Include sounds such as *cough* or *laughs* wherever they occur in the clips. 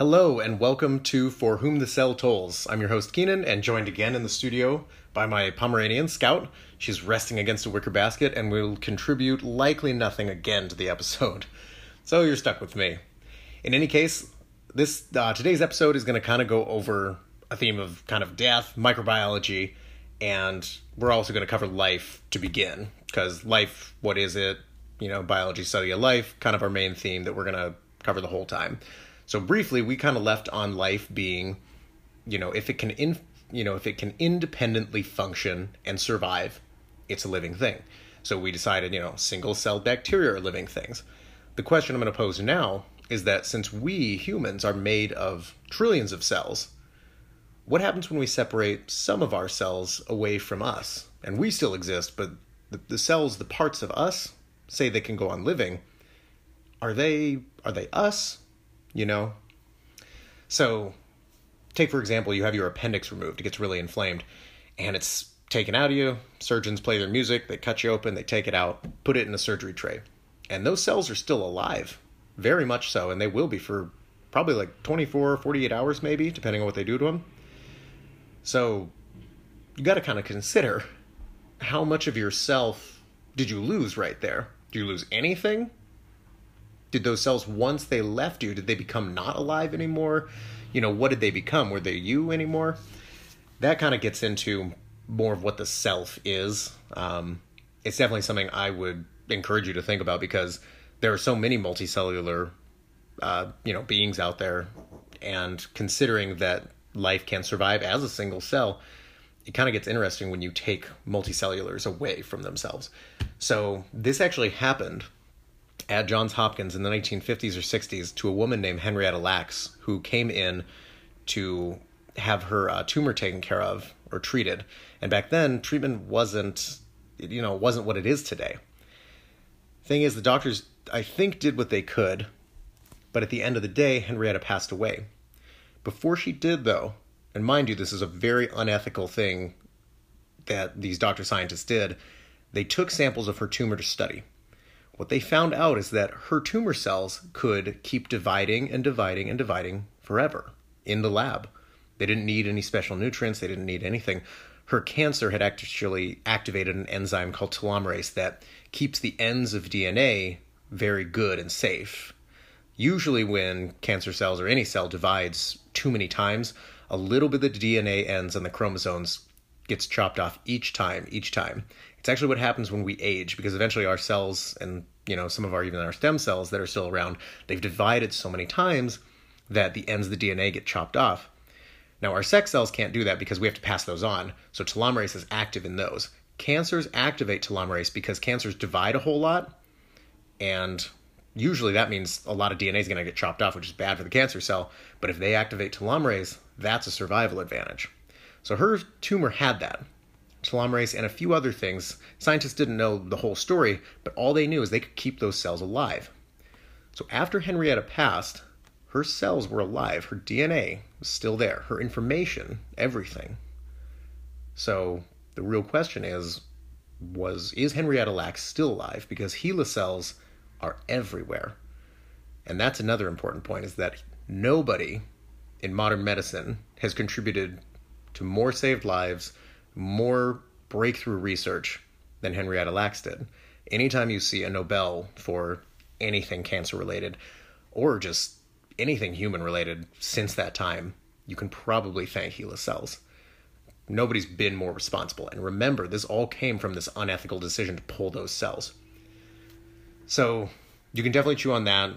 Hello and welcome to For Whom the Cell Tolls. I'm your host Keenan and joined again in the studio by my Pomeranian Scout. She's resting against a wicker basket and will contribute likely nothing again to the episode. *laughs* So you're stuck with me. In any case, this uh, today's episode is going to kind of go over a theme of kind of death, microbiology, and we're also going to cover life to begin because life, what is it? You know, biology, study of life, kind of our main theme that we're going to cover the whole time. So briefly, we kind of left on life being, you know, if it can in, you know, if it can independently function and survive, it's a living thing. So we decided, you know, single cell bacteria are living things. The question I'm going to pose now is that since we humans are made of trillions of cells, what happens when we separate some of our cells away from us? And we still exist, but the, the cells, the parts of us, say they can go on living. Are they are they us you know? So, take for example, you have your appendix removed, it gets really inflamed, and it's taken out of you. Surgeons play their music, they cut you open, they take it out, put it in a surgery tray. And those cells are still alive, very much so, and they will be for probably like 24, 48 hours maybe, depending on what they do to them. So, you got to kind of consider how much of yourself did you lose right there? Do you lose anything? Did those cells once they left you did they become not alive anymore? You know what did they become? Were they you anymore? That kind of gets into more of what the self is. Um, it's definitely something i would encourage you to think about because there are so many multicellular uh, you know beings out there and considering that life can survive as a single cell it kind of gets interesting when you take multicellulars away from themselves. So this actually happened at Johns Hopkins in the 1950s or 60s to a woman named Henrietta Lacks who came in to have her uh, tumor taken care of or treated. And back then, treatment wasn't, you know, wasn't what it is today. Thing is, the doctors, I think, did what they could, but at the end of the day, Henrietta passed away. Before she did, though, and mind you, this is a very unethical thing that these doctor scientists did, they took samples of her tumor to study. What they found out is that her tumor cells could keep dividing and dividing and dividing forever in the lab. They didn't need any special nutrients, they didn't need anything. Her cancer had actually activated an enzyme called telomerase that keeps the ends of DNA very good and safe. Usually, when cancer cells or any cell divides too many times, a little bit of the DNA ends on the chromosomes gets chopped off each time, each time. It's actually what happens when we age because eventually our cells and you know some of our even our stem cells that are still around, they've divided so many times that the ends of the DNA get chopped off. Now our sex cells can't do that because we have to pass those on. So telomerase is active in those. Cancers activate telomerase because cancers divide a whole lot and usually that means a lot of DNA is going to get chopped off, which is bad for the cancer cell. But if they activate telomerase, that's a survival advantage. So her tumor had that telomerase, and a few other things. Scientists didn't know the whole story, but all they knew is they could keep those cells alive. So after Henrietta passed, her cells were alive, her DNA was still there, her information, everything. So the real question is was is Henrietta Lacks still alive because HeLa cells are everywhere. And that's another important point is that nobody in modern medicine has contributed to more saved lives more breakthrough research than Henrietta Lacks did. Anytime you see a Nobel for anything cancer related or just anything human related since that time, you can probably thank HeLa cells. Nobody's been more responsible. And remember, this all came from this unethical decision to pull those cells. So you can definitely chew on that.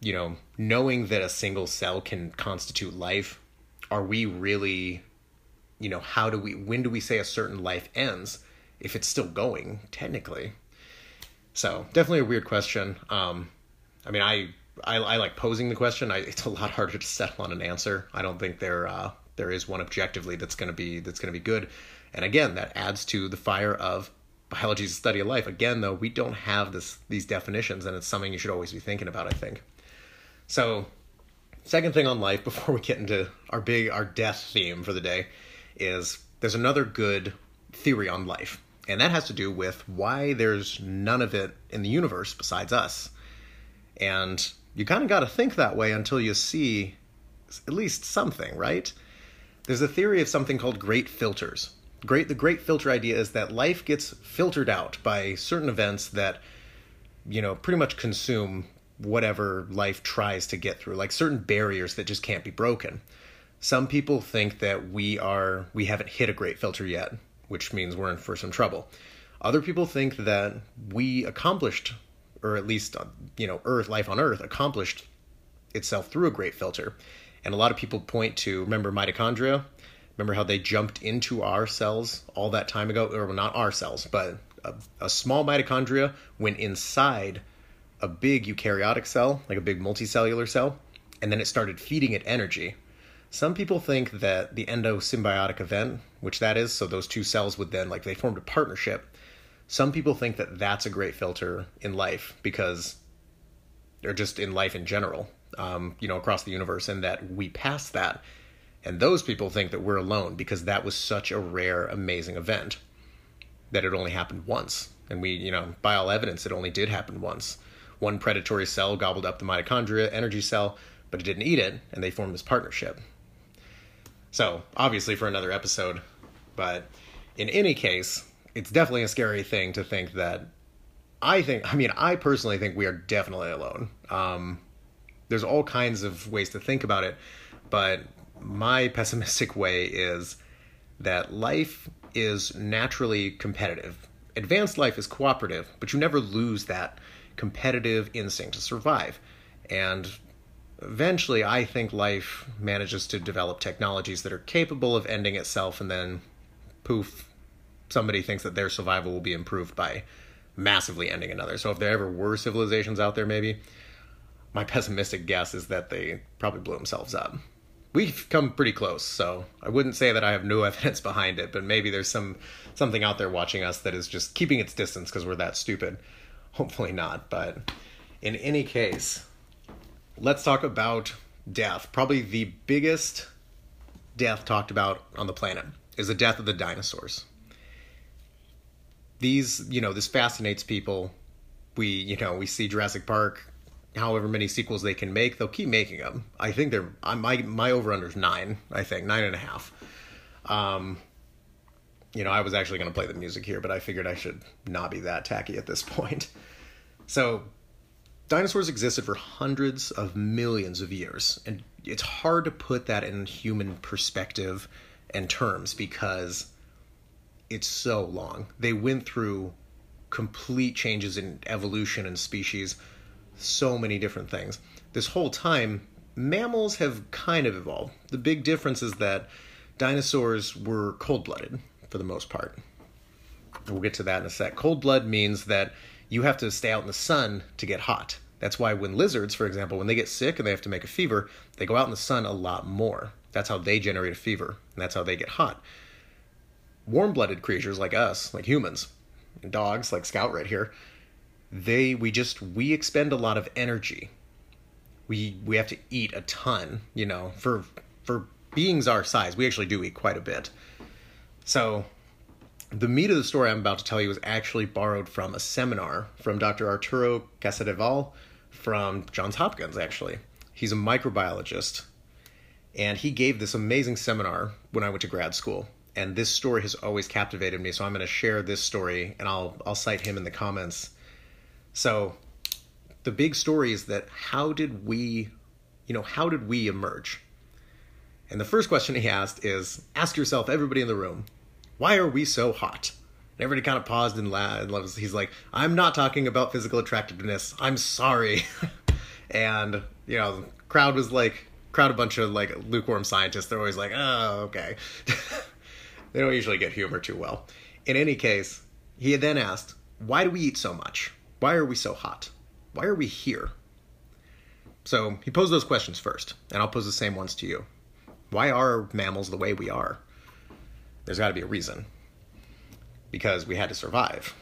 You know, knowing that a single cell can constitute life, are we really you know, how do we, when do we say a certain life ends if it's still going, technically? So definitely a weird question. Um, I mean, I, I, I like posing the question. I, it's a lot harder to settle on an answer. I don't think there, uh, there is one objectively that's going to be, that's going to be good. And again, that adds to the fire of biology is a study of life. Again, though, we don't have this, these definitions and it's something you should always be thinking about, I think. So second thing on life before we get into our big, our death theme for the day is there's another good theory on life, and that has to do with why there's none of it in the universe besides us. And you kind of got to think that way until you see at least something, right? There's a theory of something called great filters. Great the great filter idea is that life gets filtered out by certain events that you know, pretty much consume whatever life tries to get through, like certain barriers that just can't be broken. Some people think that we are we haven't hit a great filter yet, which means we're in for some trouble. Other people think that we accomplished or at least uh, you know, earth life on earth accomplished itself through a great filter. And a lot of people point to remember mitochondria? Remember how they jumped into our cells all that time ago or not our cells, but a, a small mitochondria went inside a big eukaryotic cell, like a big multicellular cell, and then it started feeding it energy. Some people think that the endosymbiotic event, which that is, so those two cells would then, like, they formed a partnership. Some people think that that's a great filter in life because, or just in life in general, um, you know, across the universe, and that we pass that. And those people think that we're alone because that was such a rare, amazing event that it only happened once. And we, you know, by all evidence, it only did happen once. One predatory cell gobbled up the mitochondria energy cell, but it didn't eat it, and they formed this partnership. So, obviously, for another episode, but in any case, it's definitely a scary thing to think that. I think, I mean, I personally think we are definitely alone. Um, there's all kinds of ways to think about it, but my *laughs* pessimistic way is that life is naturally competitive. Advanced life is cooperative, but you never lose that competitive instinct to survive. And eventually, I think life manages to develop technologies that are capable of ending itself, and then poof, somebody thinks that their survival will be improved by massively ending another. So if there ever were civilizations out there, maybe, my *laughs* pessimistic guess is that they probably blew themselves up we've come pretty close. So I wouldn't say that I have no *laughs* evidence behind it, but maybe there's some something out there watching us that is just keeping its distance because we're that stupid. Hopefully not, but in any case, let's talk about death. Probably the biggest death talked about on the planet is the death of the dinosaurs. These, you know, this fascinates people. We, you know, we see Jurassic Park however many sequels they can make, they'll keep making them. I think they're my my over under is nine. I think nine and a half. Um, you know, I was actually going to play the music here, but I figured I should not be that tacky at this *laughs* point. So, dinosaurs existed for hundreds of millions of years, and it's hard to put that in human perspective and terms because it's so long. They went through complete changes in evolution and species so many different things. This whole time, mammals have kind of evolved. The big difference is that dinosaurs were cold blooded for the most part. We'll get to that in a sec. Cold blood means that you have to stay out in the sun to get hot. That's why when lizards, for example, when they get sick and they have to make a fever, they go out in the sun a lot more. That's how they generate a fever, and that's how they get hot. Warm blooded creatures like us, like humans, and dogs, like Scout right here, they we just we expend a lot of energy we we have to eat a ton you know for for beings our size we actually do eat quite a bit so the meat of the story i'm about to tell you was actually borrowed from a seminar from dr arturo casadevall from johns hopkins actually. He's a microbiologist and he gave this amazing seminar when i went to grad school. And this story has always captivated me so i'm going to share this story and i'll i'll cite him in the comments. So the big story is that how did we, you know, how did we emerge? And the first question he asked is ask yourself, everybody in the room, why are we so hot? And everybody kind of paused and laughed. He's like, I'm not talking about physical attractiveness. I'm sorry. *laughs* and, you know, the crowd was like, crowd a bunch of like lukewarm scientists. They're always like, oh, okay. *laughs* they don't usually get humor too well. In any case, he then asked, why do we eat so much? Why are we so hot? Why are we here? So he posed those questions first, and I'll pose the same ones to you. Why are mammals the way we are? There's got to be a reason. Because we had to survive,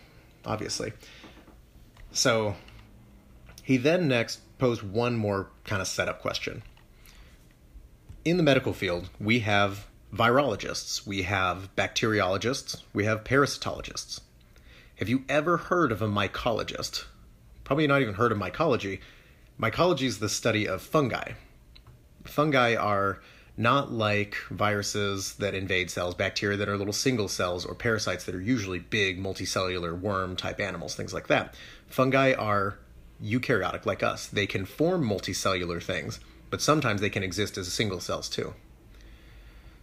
obviously. So he then next posed one more kind of setup question. In the medical field, we have virologists, we have bacteriologists, we have parasitologists. Have you ever heard of a mycologist? Probably not even heard of mycology. Mycology is the study of fungi. Fungi are not like viruses that invade cells, bacteria that are little single cells, or parasites that are usually big multicellular worm type animals, things like that. Fungi are eukaryotic like us. They can form multicellular things, but sometimes they can exist as single cells too.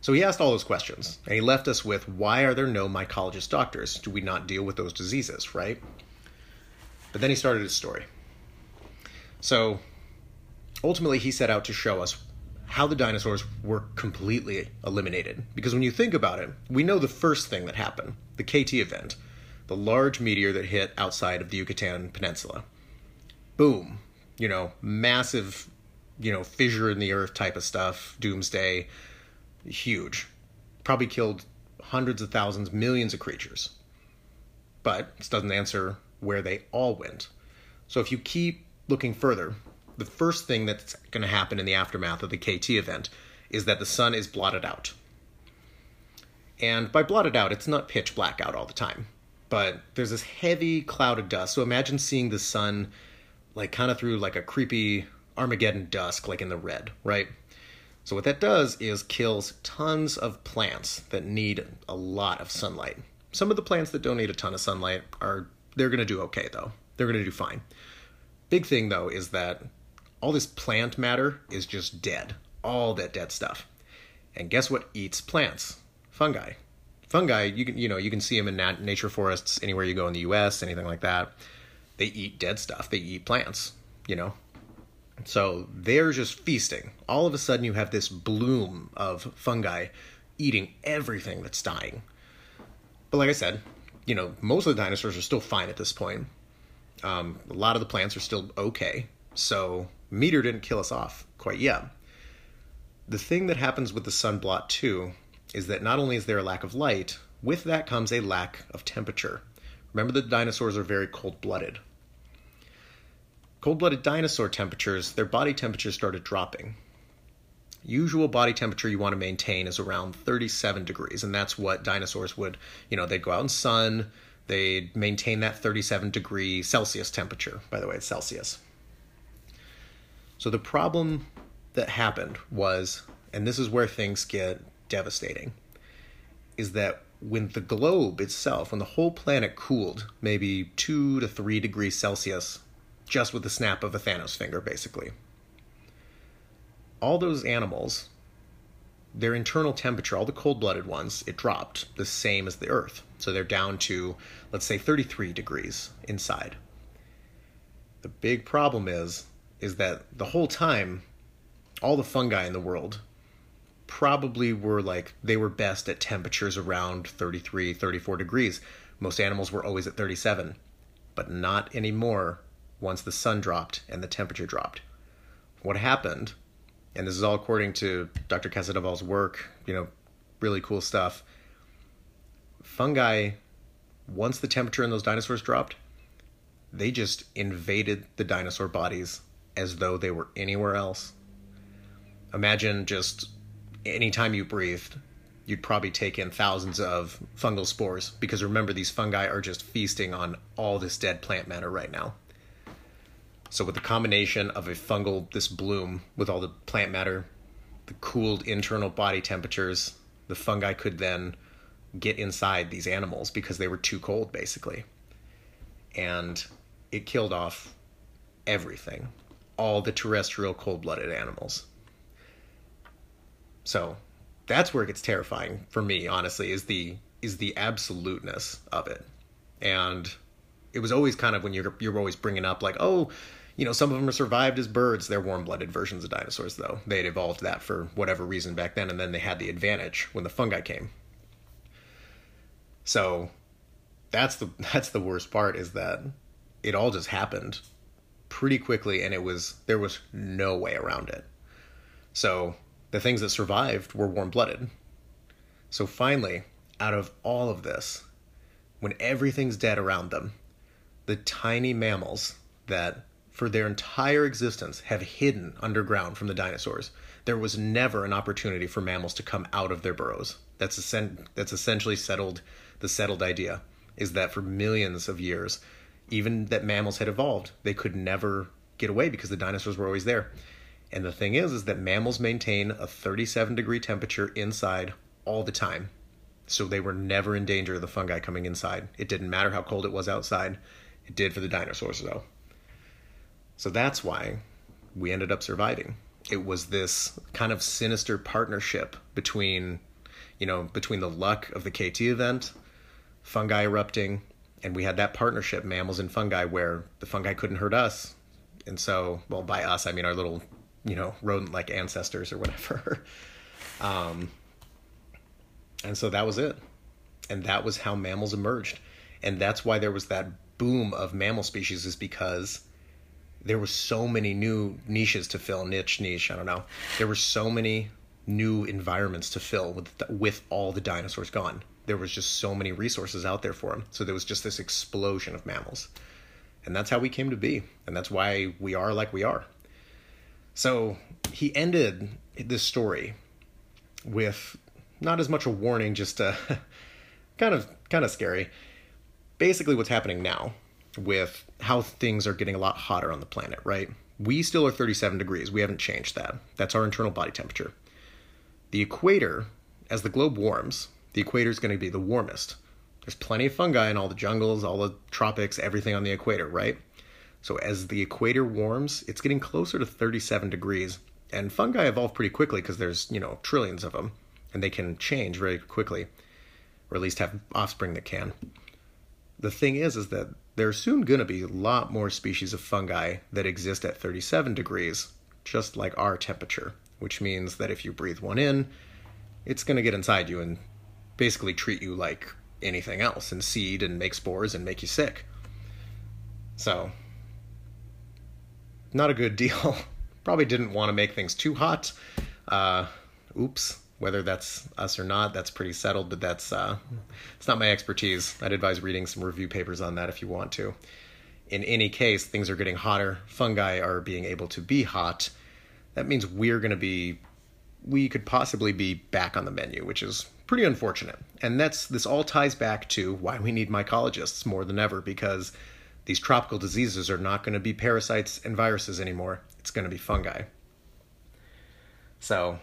So he asked all those questions, and he left us with why are there no mycologist doctors? Do we not deal with those diseases, right? But then he started his story. So ultimately, he set out to show us how the dinosaurs were completely eliminated. Because when you think about it, we know the first thing that happened the KT event, the large meteor that hit outside of the Yucatan Peninsula. Boom. You know, massive, you know, fissure in the earth type of stuff, doomsday, huge. Probably killed hundreds of thousands, millions of creatures. But this doesn't answer where they all went. So if you keep looking further, the first thing that's going to happen in the aftermath of the KT event is that the sun is blotted out. And by blotted out, it's not pitch black out all the time, but there's this heavy cloud of dust. So imagine seeing the sun like kind of through like a creepy Armageddon dusk, like in the red, right? So what that does is kills tons of plants that need a lot of sunlight. Some of the plants that don't need a ton of sunlight are they're going to do okay though. They're going to do fine. Big thing though is that all this plant matter is just dead. All that dead stuff. And guess what eats plants? Fungi. Fungi, you can you know, you can see them in nat- nature forests anywhere you go in the US, anything like that. They eat dead stuff. They eat plants, you know. So they're just feasting. All of a sudden you have this bloom of fungi eating everything that's dying. But like I said, you know, most of the dinosaurs are still fine at this point. Um, a lot of the plants are still okay. So meteor didn't kill us off quite yet. The thing that happens with the sun blot too is that not only is there a lack of light, with that comes a lack of temperature. Remember the dinosaurs are very cold-blooded. Cold-blooded dinosaur temperatures, their body temperature started dropping. Usual body temperature you want to maintain is around 37 degrees, and that's what dinosaurs would, you know, they'd go out in sun, they'd maintain that 37 degree Celsius temperature. By the way, it's Celsius. So the problem that happened was, and this is where things get devastating, is that when the globe itself, when the whole planet cooled maybe two to three degrees Celsius, just with the snap of a Thanos finger, basically, all those animals, their internal temperature, all the cold blooded ones, it dropped the same as the Earth. So they're down to, let's say, 33 degrees inside. The big problem is is that the whole time, all the fungi in the world probably were like they were best at temperatures around 33, 34 degrees. Most animals were always at 37, but not anymore once the sun dropped and the temperature dropped. What happened, and this is all according to Dr. Casadevall's work, you know, really cool stuff. Fungi, once the temperature in those dinosaurs dropped, they just invaded the dinosaur bodies as though they were anywhere else. Imagine just anytime you breathed, you'd probably take in thousands of fungal spores because remember, these fungi are just feasting on all this dead plant matter right now. So, with the combination of a fungal, this bloom with all the plant matter, the cooled internal body temperatures, the fungi could then get inside these animals because they were too cold, basically. And it killed off everything all the terrestrial cold blooded animals. So that's where it gets terrifying for me, honestly, is the is the absoluteness of it. And it was always kind of when you're you're always bringing up like, oh, you know, some of them are survived as birds. They're warm-blooded versions of dinosaurs, though. They had evolved that for whatever reason back then, and then they had the advantage when the fungi came. So that's the *laughs* that's the worst part is that it all just happened pretty quickly and it was there was no way around it. So the things that survived were warm-blooded. So finally, out of all of this, when everything's dead around them, the tiny mammals that for their entire existence have hidden underground from the dinosaurs, there was never an opportunity for mammals to come out of their burrows. That's that's essentially settled the settled idea is that for millions of years even that mammals had evolved, they could never get away because the dinosaurs were always there. And the thing is, is that mammals maintain a 37 degree temperature inside all the time. So they were never in danger of the fungi coming inside. It didn't matter how cold it was outside. It did for the dinosaurs, though. So that's why we ended up surviving. It was this kind of sinister partnership between, you know, between the luck of the KT event, fungi erupting, and we had that partnership, mammals and fungi, where the fungi couldn't hurt us. And so, well, by us, I mean our little, you know, rodent like ancestors or whatever. *laughs* um, and so that was it. And that was how mammals emerged. And that's why there was that boom of mammal species, is because there were so many new niches to fill, niche, niche, I don't know. There were so many new environments to fill with with all the dinosaurs gone. There was just so many resources out there for them. So there was just this explosion of mammals. And that's how we came to be. And that's why we are like we are. So he ended this story with not as much a warning, just uh, a *laughs* kind of kind of scary. Basically, what's happening now with how things are getting a lot hotter on the planet, right? We still are 37 degrees. We haven't changed that. That's our internal body temperature. The equator, as the globe warms, the equator is going to be the warmest. There's plenty of fungi in all the jungles, all the tropics, everything on the equator, right? So as the equator warms, it's getting closer to 37 degrees. And fungi evolve pretty quickly because there's, you know, trillions of them and they can change very quickly or at least have offspring that can. The thing is is that there's soon going to be a lot more species of fungi that exist at 37 degrees, just like our temperature, which means that if you breathe one in, it's going to get inside you and basically treat you like anything else and seed and make spores and make you sick. So, not a good deal. *laughs* Probably didn't want to make things too hot. Uh, oops. Whether that's us or not, that's pretty settled, but that's uh, it's not my expertise. I'd advise reading some review papers on that if you want to. In any case, things are getting hotter. Fungi are being able to be hot. That means we're going to be, we could possibly be back on the menu, which is pretty unfortunate. And that's this all ties back to why we need mycologists more than ever because these tropical diseases are not going to be parasites and viruses anymore. It's going to be fungi. So,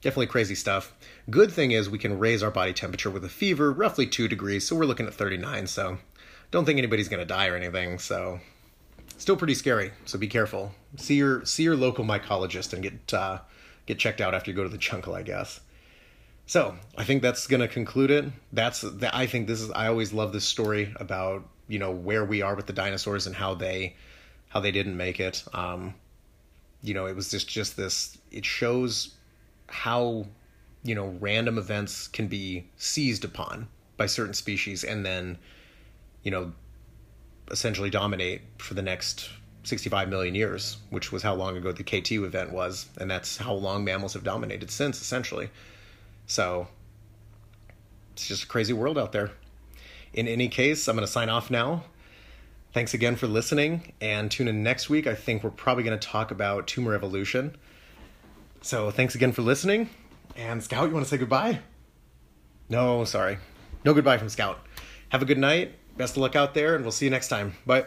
definitely crazy stuff. Good thing is we can raise our body temperature with a fever, roughly 2 degrees, so we're looking at 39, so don't think anybody's going to die or anything, so still pretty scary, so be careful. See your see your local mycologist and get uh, get checked out after you go to the jungle, I guess. So, I think that's to conclude it. That's I think this is I always love this story about, you know, where we are with the dinosaurs and how they how they didn't make it. Um, you know, it was just just this it shows how you know random events can be seized upon by certain species and then you know essentially dominate for the next 65 million years which was how long ago the kt event was and that's how long mammals have dominated since essentially so it's just a crazy world out there in any case i'm going to sign off now thanks again for listening and tune in next week i think we're probably going to talk about tumor evolution so thanks again for listening. And Scout, you want to say goodbye? No, sorry. No goodbye from Scout. Have a good night. Best of luck out there, and we'll see you next time. Bye.